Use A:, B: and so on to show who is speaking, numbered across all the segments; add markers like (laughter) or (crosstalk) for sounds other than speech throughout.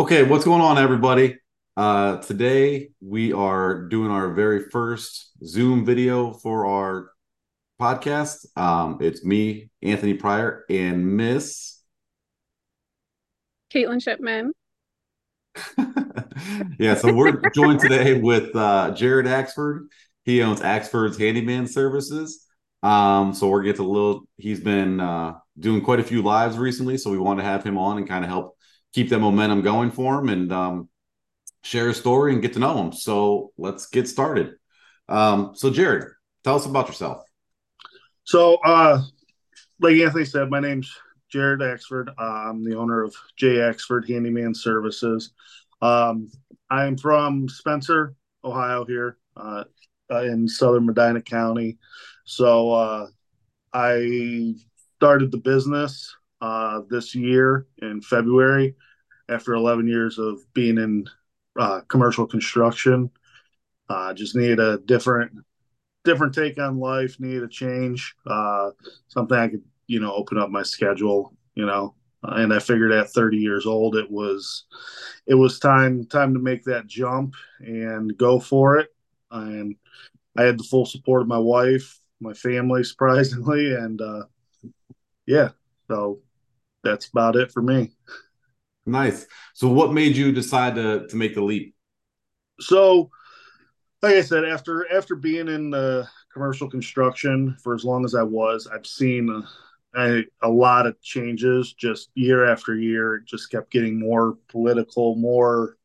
A: Okay, what's going on, everybody? Uh, today we are doing our very first Zoom video for our podcast. Um, it's me, Anthony Pryor, and Miss
B: Kaitlin Shipman. (laughs)
A: yeah, so we're joined today with uh, Jarrod Axford. He owns Axford's Handyman Services. Um, so we're getting a little. He's been uh, doing quite a few lives recently, so we want to have him on and kind of help keep that momentum going for him and um, share his story and get to know him. So let's get started. Um, so Jarrod, tell us about yourself.
C: So, uh, like Anthony said, my name's Jarrod Axford. Uh, I'm the owner of J Axford Handyman Services. Um, I'm from Spencer, Ohio, here uh, uh, in southern Medina County. So, uh, I started the business uh, this year in February after 11 years of being in uh, commercial construction. Uh, just needed a different different take on life. Needed a change. Uh, something I could you know open up my schedule. You know, and I figured at 30 years old it was it was time time to make that jump and go for it. And I had the full support of my wife, my family, (laughs) surprisingly, and uh, yeah, so that's about it for me.
A: Nice. So, what made you decide to to make the leap?
C: So, like I said, after after being in the commercial construction for as long as I was, I've seen a, a lot of changes just year after year. It just kept getting more political, more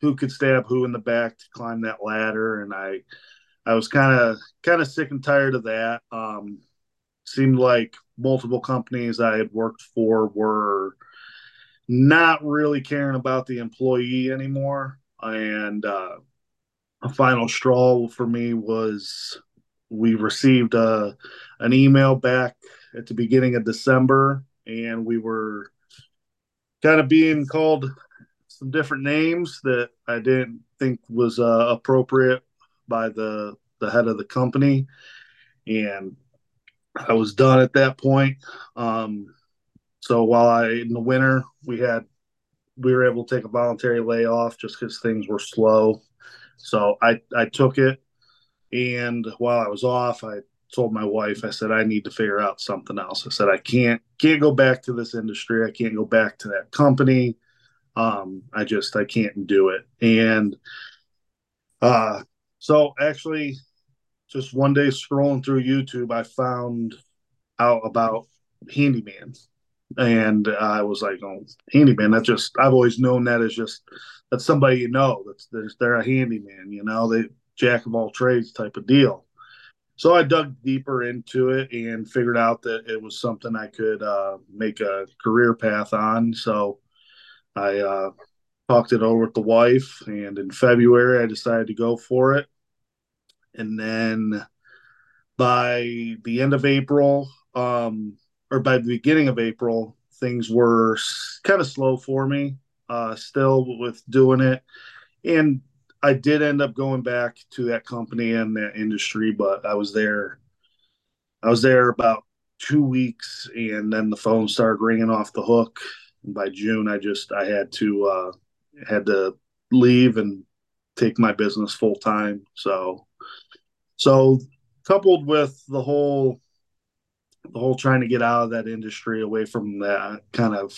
C: who could stab who in the back to climb that ladder, and I I was kind of kind of sick and tired of that. Um, seemed like multiple companies I had worked for were not really caring about the employee anymore. And uh, a final straw for me was we received a, uh, an email back at the beginning of December, and we were kind of being called some different names that I didn't think was uh, appropriate by the the head of the company, and I was done at that point. Um, so while I in the winter we had we were able to take a voluntary layoff just because things were slow. So I I took it, and while I was off, I told my wife I said I need to figure out something else. I said I can't can't go back to this industry. I can't go back to that company. Um, I just I can't do it. And uh, so actually just one day scrolling through YouTube, I found out about handyman, and I was like, "Oh, handyman! That's just I've always known that as just that's somebody you know. That's they're a handyman, you know, they jack of all trades type of deal." So I dug deeper into it and figured out that it was something I could uh, make a career path on. So I uh, talked it over with the wife, and in February I decided to go for it and then by the end of April, um, or by the beginning of April, things were kind of slow for me. Uh, still with doing it, and I did end up going back to that company and that industry, but I was there. I was there about two weeks, and then the phone started ringing off the hook. And by June, I just I had to uh, had to leave and take my business full time. So so coupled with the whole the whole trying to get out of that industry away from that kind of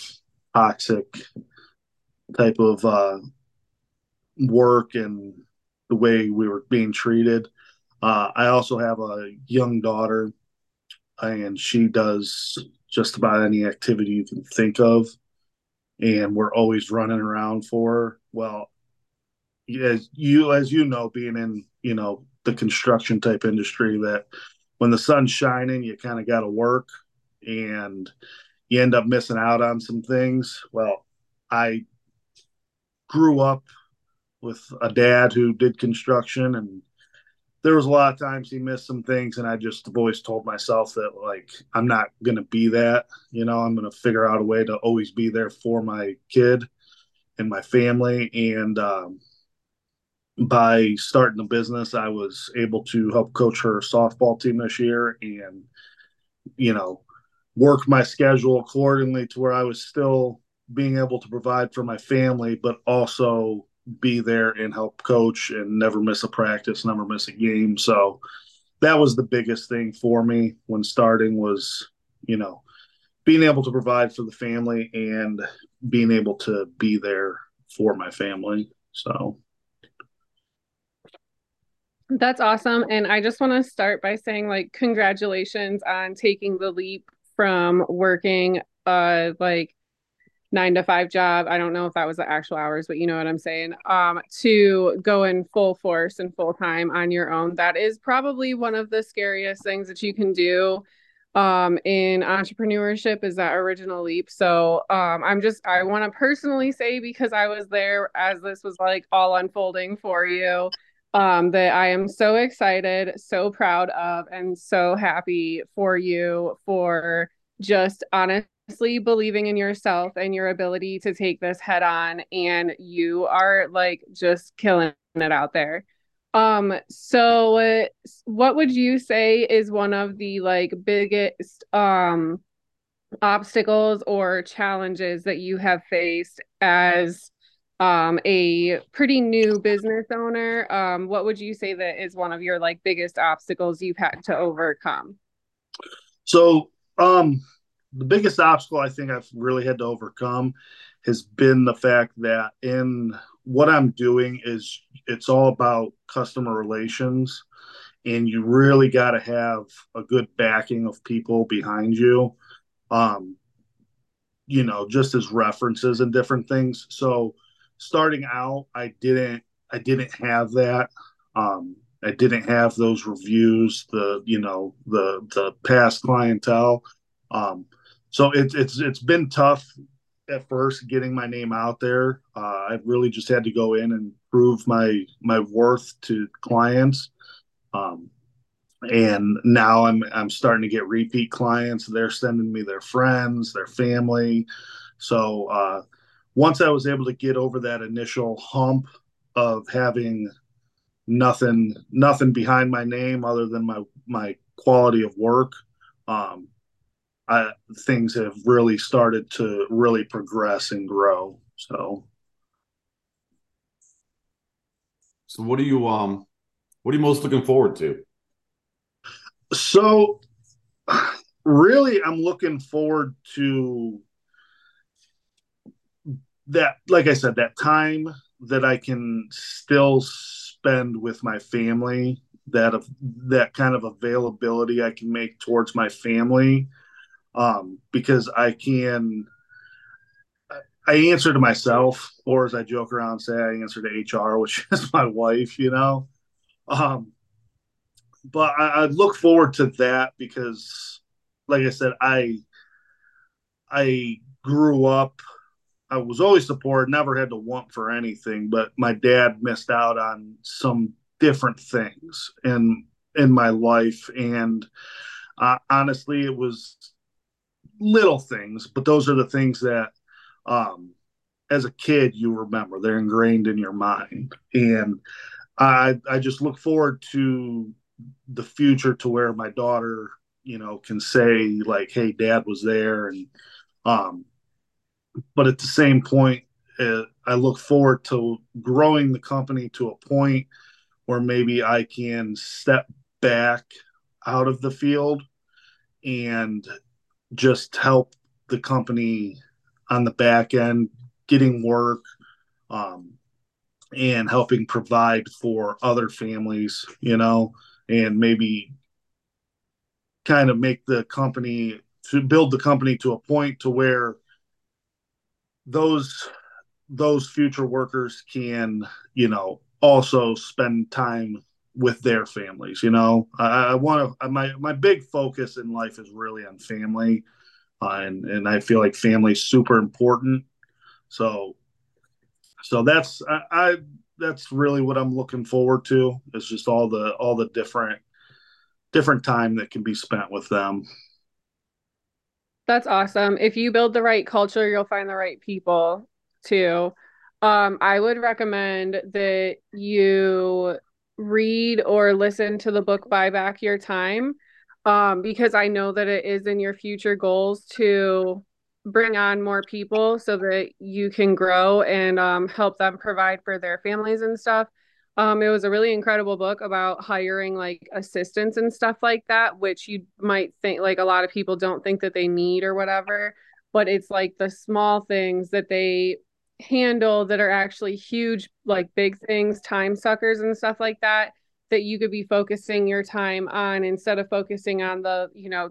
C: toxic type of uh, work and the way we were being treated. Uh, I also have a young daughter, and she does just about any activity you can think of, and we're always running around for her. Well, as you as you know, being in you know the construction type industry that when the sun's shining, you kind of got to work and you end up missing out on some things. Well, I grew up with a dad who did construction and there was a lot of times he missed some things and i just always told myself that like i'm not going to be that you know i'm going to figure out a way to always be there for my kid and my family and um, by starting the business, I was able to help coach her softball team this year and, you know, work my schedule accordingly to where I was still being able to provide for my family, but also be there and help coach and never miss a practice, never miss a game. So that was the biggest thing for me when starting was, you know, being able to provide for the family and being able to be there for my family. So
B: that's awesome. And I just want to start by saying like congratulations on taking the leap from working uh like nine to five job. I don't know if that was the actual hours, but you know what I'm saying. Um, to go in full force and full time on your own. That is probably one of the scariest things that you can do um in entrepreneurship is that original leap. So um I'm just I want to personally say because I was there as this was like all unfolding for you um that I am so excited, so proud of and so happy for you for just honestly believing in yourself and your ability to take this head on and you are like just killing it out there. Um so what would you say is one of the like biggest um obstacles or challenges that you have faced as um a pretty new business owner um what would you say that is one of your like biggest obstacles you've had to overcome?
C: So um the biggest obstacle I think I've really had to overcome has been the fact that in what I'm doing is it's all about customer relations and you really got to have a good backing of people behind you um you know just as references and different things. So starting out I didn't I didn't have that um I didn't have those reviews the you know the the past clientele um so it's it's it's been tough at first getting my name out there. Uh, I've really just had to go in and prove my my worth to clients. Um, and now I'm I'm starting to get repeat clients. They're sending me their friends, their family. So uh, once I was able to get over that initial hump of having nothing nothing behind my name other than my my quality of work, um, I, things have really started to really progress and grow. So,
A: so what are you um, what are you most looking forward to?
C: So, really, I'm looking forward to that. Like I said, that time that I can still spend with my family. That of that kind of availability I can make towards my family um, because I can. I answer to myself, or as I joke around, say I answer to HR, (laughs) which is my wife, you know. Um, but I, I look forward to that because, like I said, I I grew up. I was always supported, never had to want for anything, but my dad missed out on some different things in in my life, and uh, honestly, it was little things, but those are the things that, um, as a kid, you remember. They're ingrained in your mind, and I I just look forward to the future to where my daughter, you know, can say like, "Hey, Dad was there," and um, but at the same point, uh, I look forward to growing the company to a point where maybe I can step back out of the field and just help the company on the back end getting work um, and helping provide for other families you know and maybe kind of make the company to build the company to a point to where those those future workers can you know also spend time with their families. You know, I, I want to. My my big focus in life is really on family, uh, and and I feel like family is super important. So, so that's I, I that's really what I'm looking forward to. Is just all the all the different different time that can be spent with them.
B: That's awesome. If you build the right culture, you'll find the right people too. Um, I would recommend that you read or listen to the book Buy Back Your Time um, because I know that it is in your future goals to bring on more people so that you can grow and um, help them provide for their families and stuff. Um, it was a really incredible book about hiring like assistants and stuff like that, which you might think like a lot of people don't think that they need or whatever, but it's like the small things that they handle that are actually huge, like big things, time suckers and stuff like that, that you could be focusing your time on instead of focusing on the, you know,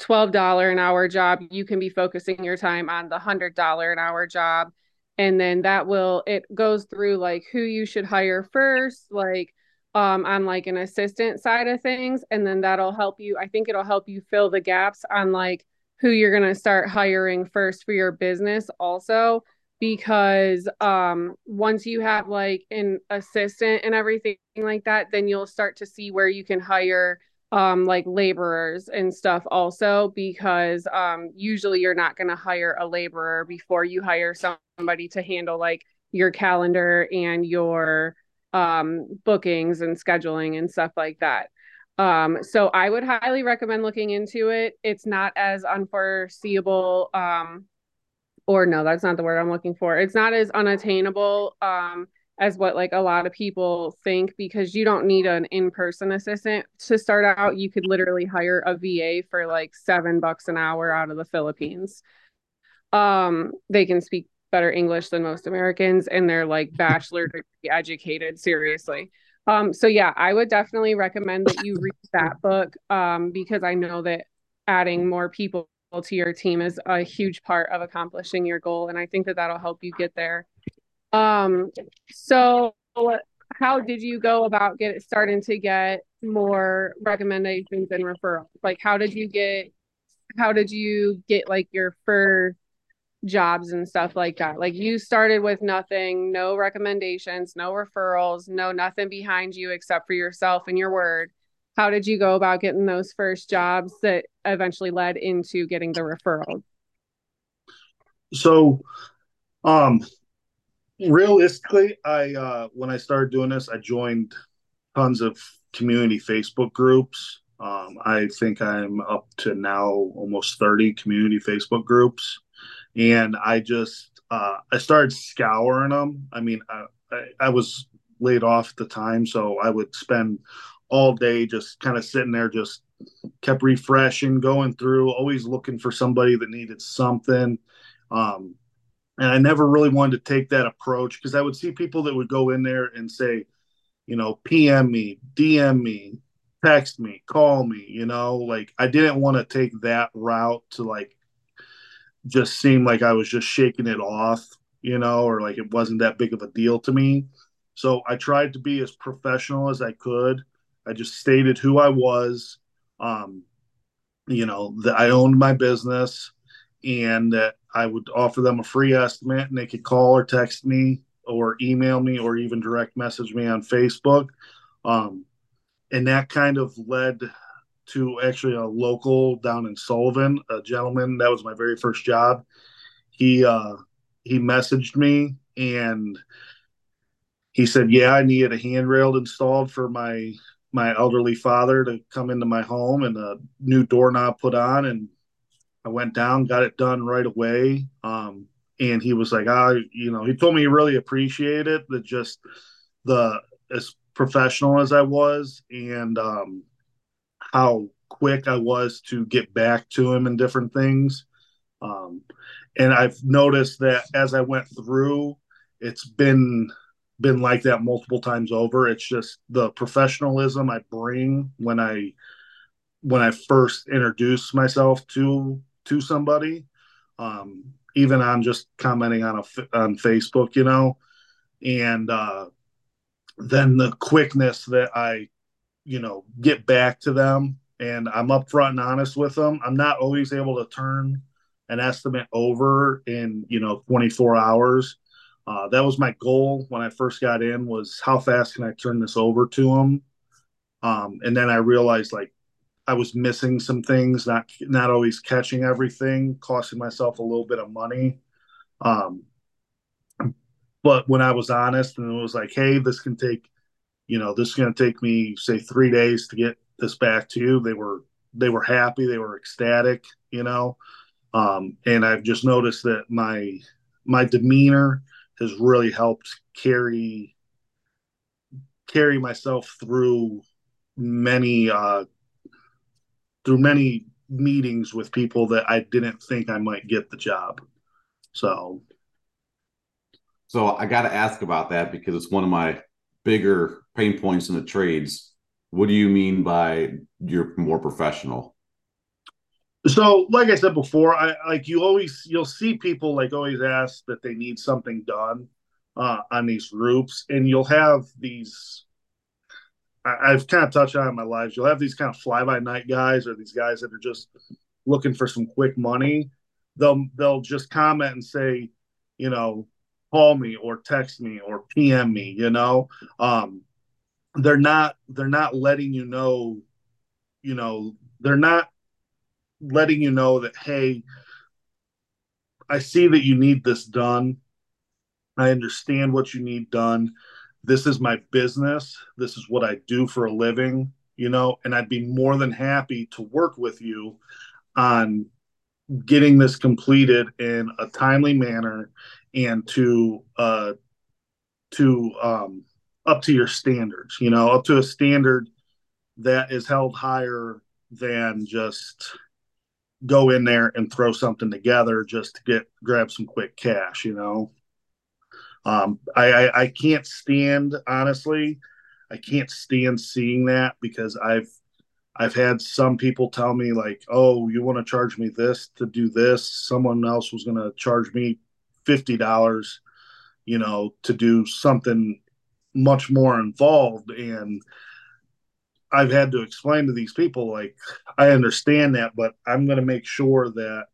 B: $12 an hour job, you can be focusing your time on the $100 an hour job. And then that will, it goes through like who you should hire first, like um, on like an assistant side of things. And then that'll help you, I think it'll help you fill the gaps on like who you're going to start hiring first for your business also because um once you have like an assistant and everything like that then you'll start to see where you can hire um like laborers and stuff also because um usually you're not going to hire a laborer before you hire somebody to handle like your calendar and your um bookings and scheduling and stuff like that um so i would highly recommend looking into it it's not as unforeseeable um or no, that's not the word I'm looking for. It's not as unattainable um, as what like a lot of people think because you don't need an in-person assistant to start out. You could literally hire a VA for like seven bucks an hour out of the Philippines. Um, they can speak better English than most Americans and they're like (laughs) bachelor degree educated, seriously. Um, so yeah, I would definitely recommend that you read that book um, because I know that adding more people to your team is a huge part of accomplishing your goal and i think that that'll help you get there um so how did you go about get starting to get more recommendations and referrals? Like how did you get how did you get like your first jobs and stuff like that? Like you started with nothing no recommendations no referrals no nothing behind you except for yourself and your word. How did you go about getting those first jobs that eventually led into getting the referrals?
C: so um realistically i uh when i started doing this i joined tons of community facebook groups. Um i think i'm up to now almost 30 community facebook groups. And i just uh i started scouring them i mean i i, I was laid off at the time so i would spend all day, just kind of sitting there, just kept refreshing, going through, always looking for somebody that needed something. Um, and I never really wanted to take that approach because I would see people that would go in there and say, you know, PM me, DM me, text me, call me, you know, like I didn't want to take that route to like just seem like I was just shaking it off, you know, or like it wasn't that big of a deal to me. So I tried to be as professional as I could I just stated who I was. Um, you know, that I owned my business and that I would offer them a free estimate and they could call or text me or email me or even direct message me on Facebook. Um, and that kind of led to actually a local down in Sullivan, a gentleman that was my very first job. He uh, he messaged me and he said, "Yeah, I needed a handrail installed for my my elderly father to come into my home and a new doorknob put on and I went down, got it done right away. Um, and he was like, ah, you know, he told me he really appreciated that just the as professional as I was and um, how quick I was to get back to him and different things. Um, and I've noticed that as I went through, it's been been like that multiple times over. It's just the professionalism I bring when I when I first introduce myself to to somebody, um, even on just commenting on a on Facebook, you know, and uh, then the quickness that I, you know, get back to them and I'm upfront and honest with them. I'm not always able to turn an estimate over in you know 24 hours uh, that was my goal when I first got in was how fast can I turn this over to them? Um, and then I realized like I was missing some things, not not always catching everything, costing myself a little bit of money. Um, but when I was honest and it was like, hey, this can take, you know, this is going to take me say three days to get this back to you. They were they were happy, they were ecstatic, you know. Um, and I've just noticed that my my demeanor has really helped carry carry myself through many uh, through many meetings with people that I didn't think I might get the job. So,
A: so I got to ask about that because it's one of my bigger pain points in the trades. What do you mean by you're more professional?
C: So, like I said before, I like you always you'll see people like always ask that they need something done uh, on these groups, and you'll have these I've kind of touched on in my lives. You'll have these kind of fly by night guys or these guys that are just looking for some quick money. They'll they'll just comment and say, you know, call me or text me or PM me. You know, um, they're not they're not letting you know, you know, they're not letting you know that hey, I see that you need this done. I understand what you need done this is my business. This is what I do for a living, you know, and I'd be more than happy to work with you on getting this completed in a timely manner and to uh to um up to your standards, you know, up to a standard that is held higher than just go in there and throw something together just to get grab some quick cash, you know. Um, I, I, I can't stand honestly. I can't stand seeing that because I've I've had some people tell me like, "Oh, you want to charge me this to do this?" Someone else was going to charge me fifty dollars, you know, to do something much more involved, and I've had to explain to these people like, I understand that, but I'm going to make sure that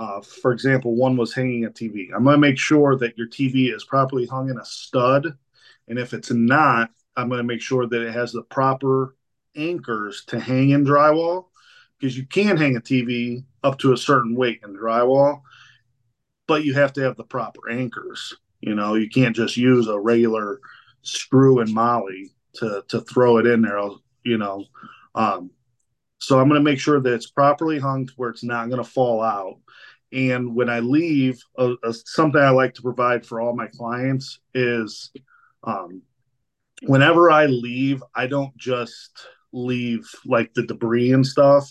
C: uh, for example, one was hanging a TV. I'm going to make sure that your TV is properly hung in a stud. And if it's not, I'm going to make sure that it has the proper anchors to hang in drywall because you can hang a TV up to a certain weight in drywall, but you have to have the proper anchors. You know, you can't just use a regular screw and molly to to throw it in there. You know, um, so I'm going to make sure that it's properly hung to where it's not going to fall out. And when I leave, uh, uh, something I like to provide for all my clients is um, whenever I leave, I don't just leave like the debris and stuff.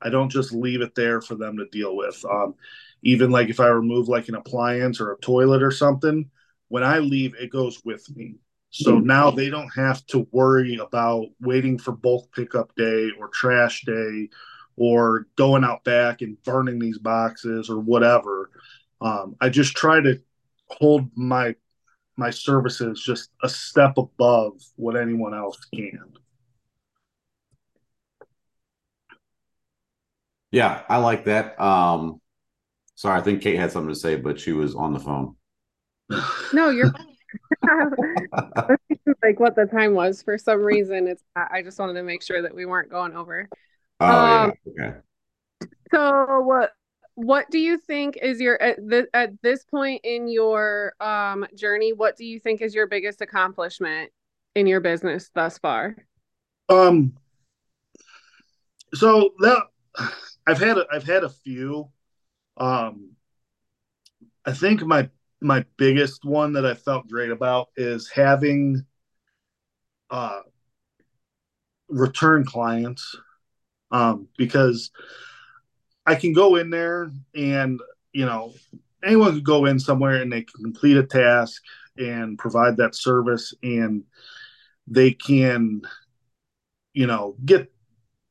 C: I don't just leave it there for them to deal with. Um, even like if I remove like an appliance or a toilet or something, when I leave, it goes with me. So now they don't have to worry about waiting for bulk pickup day or trash day or going out back and burning these boxes or whatever. Um, I just try to hold my my services just a step above what anyone else can.
A: Yeah, I like that. Um, sorry, I think Kate had something to say, but she was on the phone.
B: No, you're (laughs) like what the time was for some reason. It's I just wanted to make sure that we weren't going over.
A: Oh um, yeah. Okay.
B: So what what do you think is your at, the, at this point in your um journey, what do you think is your biggest accomplishment in your business thus far?
C: Um so that I've had a, I've had a few um I think my my biggest one that I felt great about is having uh return clients um, because I can go in there and you know anyone could go in somewhere and they can complete a task and provide that service and they can you know get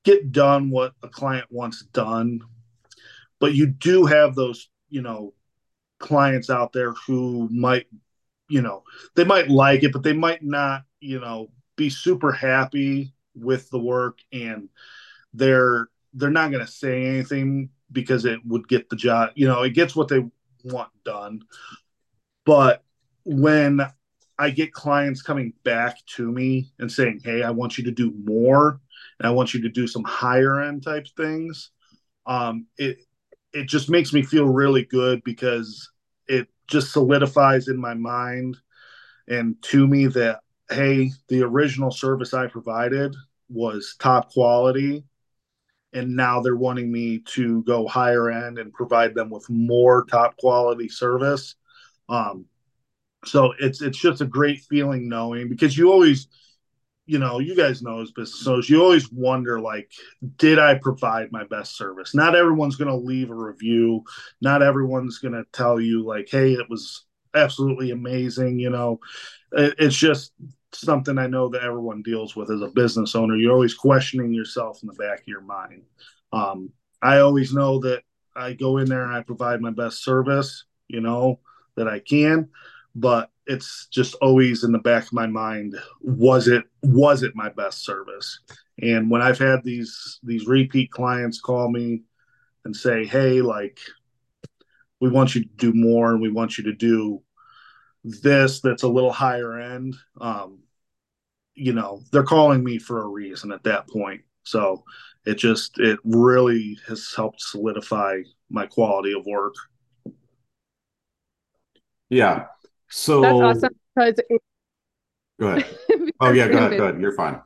C: get done what a client wants done. But you do have those you know clients out there who might you know they might like it but they might not you know be super happy with the work and they're they're not going to say anything because it would get the job you know it gets what they want done. But when i get clients coming back to me and saying hey i want you to do more and i want you to do some higher end type things um, it it just makes me feel really good because it just solidifies in my mind and to me that hey the original service i provided was top quality and now they're wanting me to go higher end and provide them with more top quality service. Um, so it's it's just a great feeling knowing because you always you know you guys know as business owners you always wonder like did i provide my best service? Not everyone's going to leave a review. Not everyone's going to tell you like hey it was absolutely amazing you know? It, it's just something i know that everyone deals with as a business owner. You're always questioning yourself in the back of your mind. Um, i always know that i go in there and i provide my best service you know that i can but it's just always in the back of my mind was it was it my best service? And when i've had these these repeat clients call me and say hey like we want you to do more. And we want you to do this that's a little higher end. Um you know they're calling me for a reason at that point so it just it really has helped solidify my quality of work
A: yeah so
B: that's awesome because it,
A: go ahead. (laughs) oh yeah, go ahead. Go ahead. You're fine.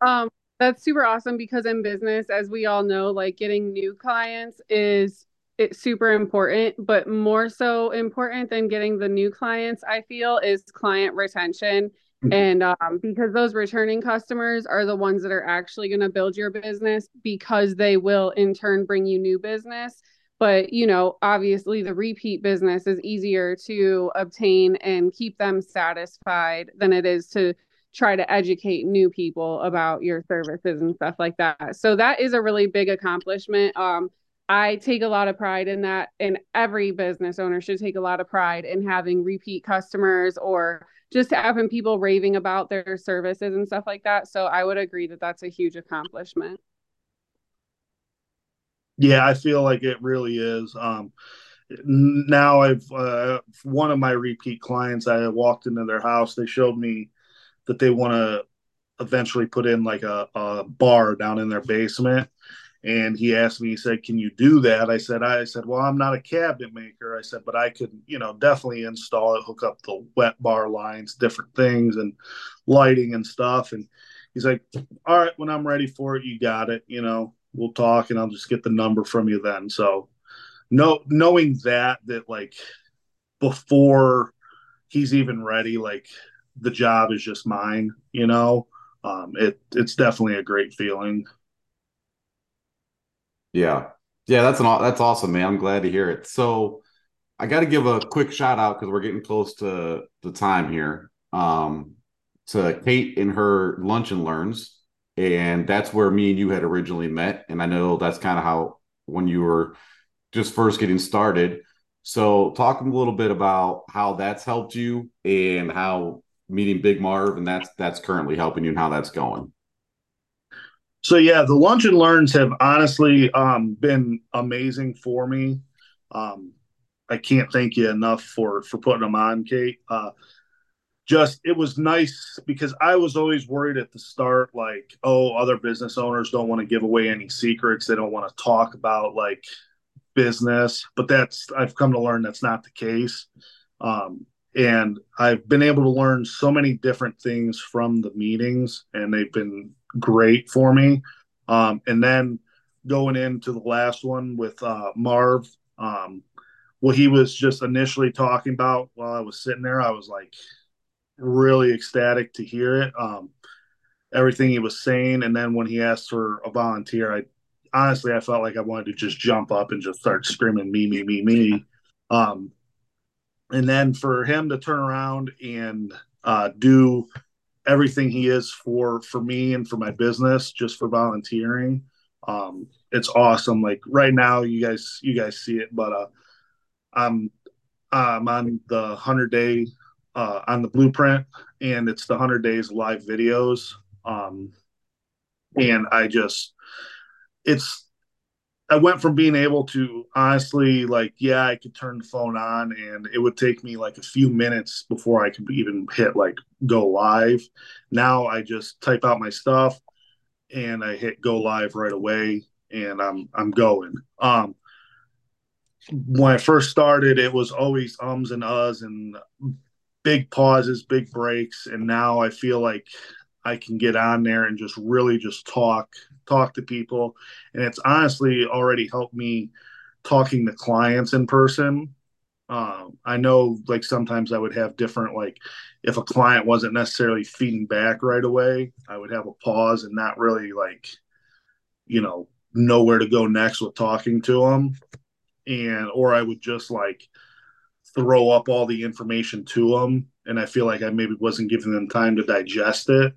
B: um, that's super awesome because in business, as we all know, like getting new clients is it's super important, but more so important than getting the new clients, I feel, is client retention. And um, because those returning customers are the ones that are actually going to build your business because they will in turn bring you new business. But you know obviously the repeat business is easier to obtain and keep them satisfied than it is to try to educate new people about your services and stuff like that. So that is a really big accomplishment. Um, i take a lot of pride in that and every business owner should take a lot of pride in having repeat customers or just having people raving about their services and stuff like that so i would agree that that's a huge accomplishment
C: yeah, I feel like it really is. Um, now I've uh, one of my repeat clients. I walked into their house. They showed me that they want to eventually put in like a, a bar down in their basement. And he asked me, he said, "Can you do that?" I said, "I said, well, I'm not a cabinet maker." I said, "But I could, you know, definitely install it, hook up the wet bar lines, different things, and lighting and stuff." And he's like, "All right, when I'm ready for it, you got it." You know, we'll talk and I'll just get the number from you then. So no knowing that that like before he's even ready, like the job is just mine, you know. Um it it's definitely a great feeling.
A: Yeah. Yeah, that's an that's awesome, man. I'm glad to hear it. So I got to give a quick shout out because we're getting close to the time here. Um, to Kate in her lunch and learns and that's where me and you had originally met and i know that's kind of how when you were just first getting started so talk a little bit about how that's helped you and how meeting big marv and that's that's currently helping you and how that's going
C: so yeah the lunch and learns have honestly um, been amazing for me um, i can't thank you enough for for putting them on kate uh, just it was nice because I was always worried at the start, like, oh, other business owners don't want to give away any secrets. They don't want to talk about like business. But that's I've come to learn that's not the case. Um, and I've been able to learn so many different things from the meetings, and they've been great for me. Um, and then going into the last one with uh, Marv, um, what he was just initially talking about while I was sitting there, I was like, really ecstatic to hear it. Um, everything he was saying, and then when he asked for a volunteer, I honestly I felt like I wanted to just jump up and just start screaming me, me, me, me. Um, and then for him to turn around and uh, do everything he is for for me and for my business just for volunteering um it's awesome like right now you guys you guys see it but uh i'm i'm on the 100 day uh, on the blueprint, and it's the 100 days live videos. Um, and I just, it's, I went from being able to honestly, like, yeah, I could turn the phone on and it would take me like a few minutes before I could even hit like go live. Now I just type out my stuff and I hit go live right away and I'm I'm going. Um when I first started, it was always ums and uhs and big pauses, big breaks, and now I feel like I can get on there and just really just talk talk to people, and it's honestly already helped me talking to clients in person. Um, I know like sometimes I would have different like if a client wasn't necessarily feeding back right away, I would have a pause and not really like you know know where to go next with talking to them, and or I would just like throw up all the information to them and i feel like i maybe wasn't giving them time to digest it.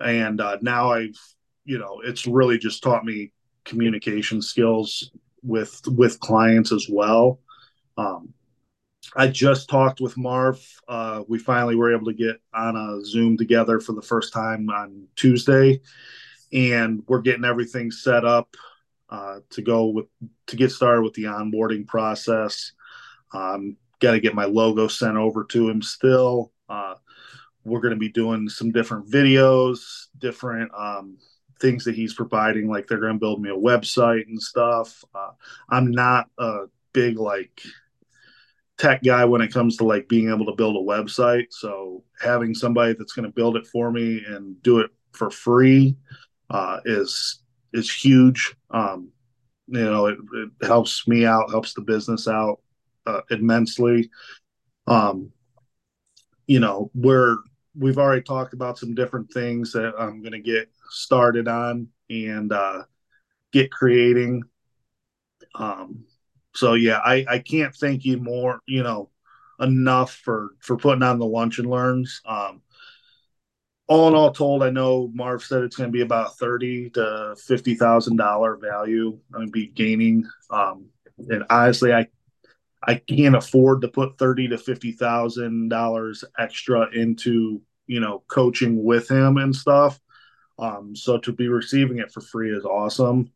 C: And uh, now i've you know it's really just taught me communication skills with with clients as well. Um, i just talked with marv. Uh, we finally were able to get on a zoom together for the first time on tuesday and we're getting everything set up uh, to go with to get started with the onboarding process. Um, got to get my logo sent over to him still. Uh, we're going to be doing some different videos, different um, things that he's providing. Like they're going to build me a website and stuff. Uh, I'm not a big like tech guy when it comes to like being able to build a website. So having somebody that's going to build it for me and do it for free uh, is is huge. Um, you know, it, it helps me out, helps the business out uh, immensely. Um, you know, we're we've already talked about some different things that I'm going to get started on and uh, get creating. Um, so yeah, I I can't thank you more, you know, enough for for putting on the lunch and learns. Um, all in all told, I know Marv said it's going to be about thirty to fifty thousand dollar value. I'm going to be gaining, um, and honestly, I I can't afford to put thirty to fifty thousand dollars extra into you know coaching with him and stuff. Um, so to be receiving it for free is awesome,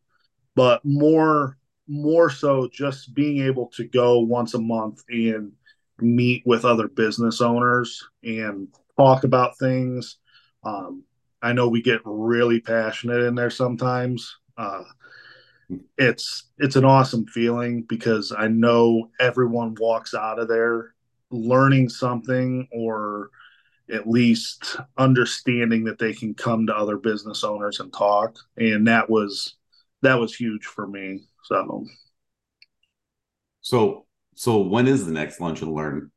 C: but more more so just being able to go once a month and meet with other business owners and talk about things. Um, I know we get really passionate in there sometimes. Uh, it's it's an awesome feeling because I know everyone walks out of there learning something or at least understanding that they can come to other business owners and talk. And that was that was huge for me. So
A: so so when is the next lunch and learn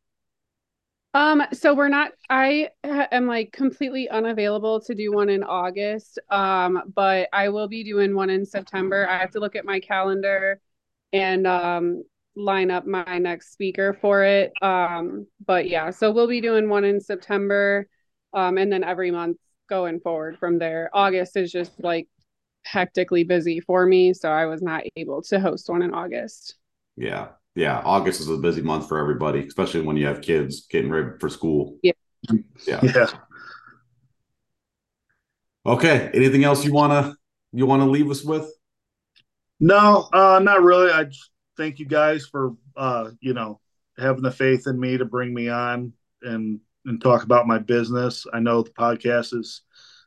B: um, so we're not, I am like completely unavailable to do one in August. Um, but I will be doing one in September. I have to look at my calendar and um line up my next speaker for it. Um, but yeah, so we'll be doing one in September. Um, and then every month going forward from there. August is just like hectically busy for me, so I was not able to host one in August.
A: Yeah yeah, August is a busy month for everybody, especially when you have kids getting ready for school.
B: Yeah.
A: Yeah.
C: Yeah.
A: Okay. Anything else you wanna you wanna leave us with?
C: No, uh, not really. I thank you guys for uh, you know, having the faith in me to bring me on and and talk about my business. I know the podcast is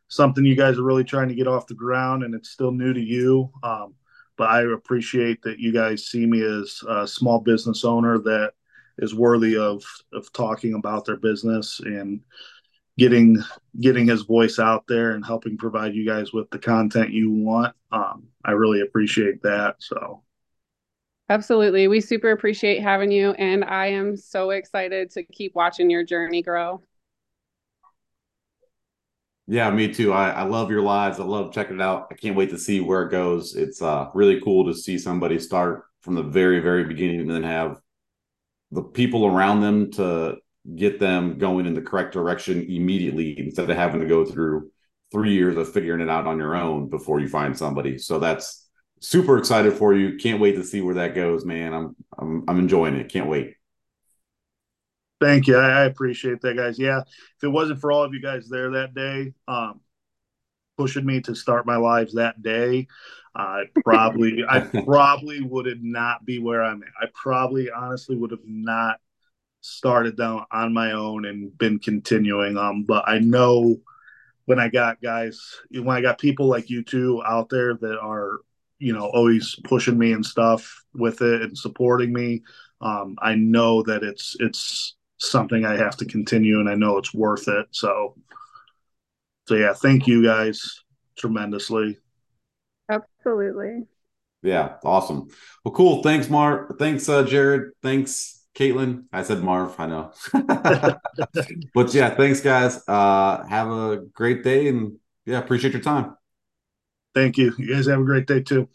C: something you guys are really trying to get off the ground and it's still new to you. Um, but I appreciate that you guys see me as a small business owner that is worthy of of talking about their business and getting getting his voice out there and helping provide you guys with the content you want. Um, I really appreciate that. So
B: absolutely, we super appreciate having you, and I am so excited to keep watching your journey grow.
A: Yeah, me too. I, I love your lives. I love checking it out. I can't wait to see where it goes. It's uh, really cool to see somebody start from the very, very beginning and then have the people around them to get them going in the correct direction immediately instead of having to go through three years of figuring it out on your own before you find somebody. So that's super excited for you. Can't wait to see where that goes, man. I'm I'm I'm enjoying it. Can't wait.
C: Thank you. I, I, appreciate that, guys. Yeah, if it wasn't for all of you guys there that day, um, pushing me to start my lives that day, I probably, I (laughs) probably would not be where I'm at. I probably, honestly, would have not started down on my own and been continuing. Um, but I know when I got guys, when I got people like you two out there that are, you know, always pushing me and stuff with it and supporting me. Um, I know that it's it's something I have to continue, and I know it's worth it. So, so yeah, thank you guys tremendously.
B: Absolutely.
A: Yeah, awesome. Well, cool. Thanks, Marv. Thanks, uh, Jarrod. Thanks, Kaitlin. I said Marv, I know. (laughs) but yeah, thanks, guys. Uh, have a great day and yeah, appreciate your time.
C: Thank you. You guys have a great day too.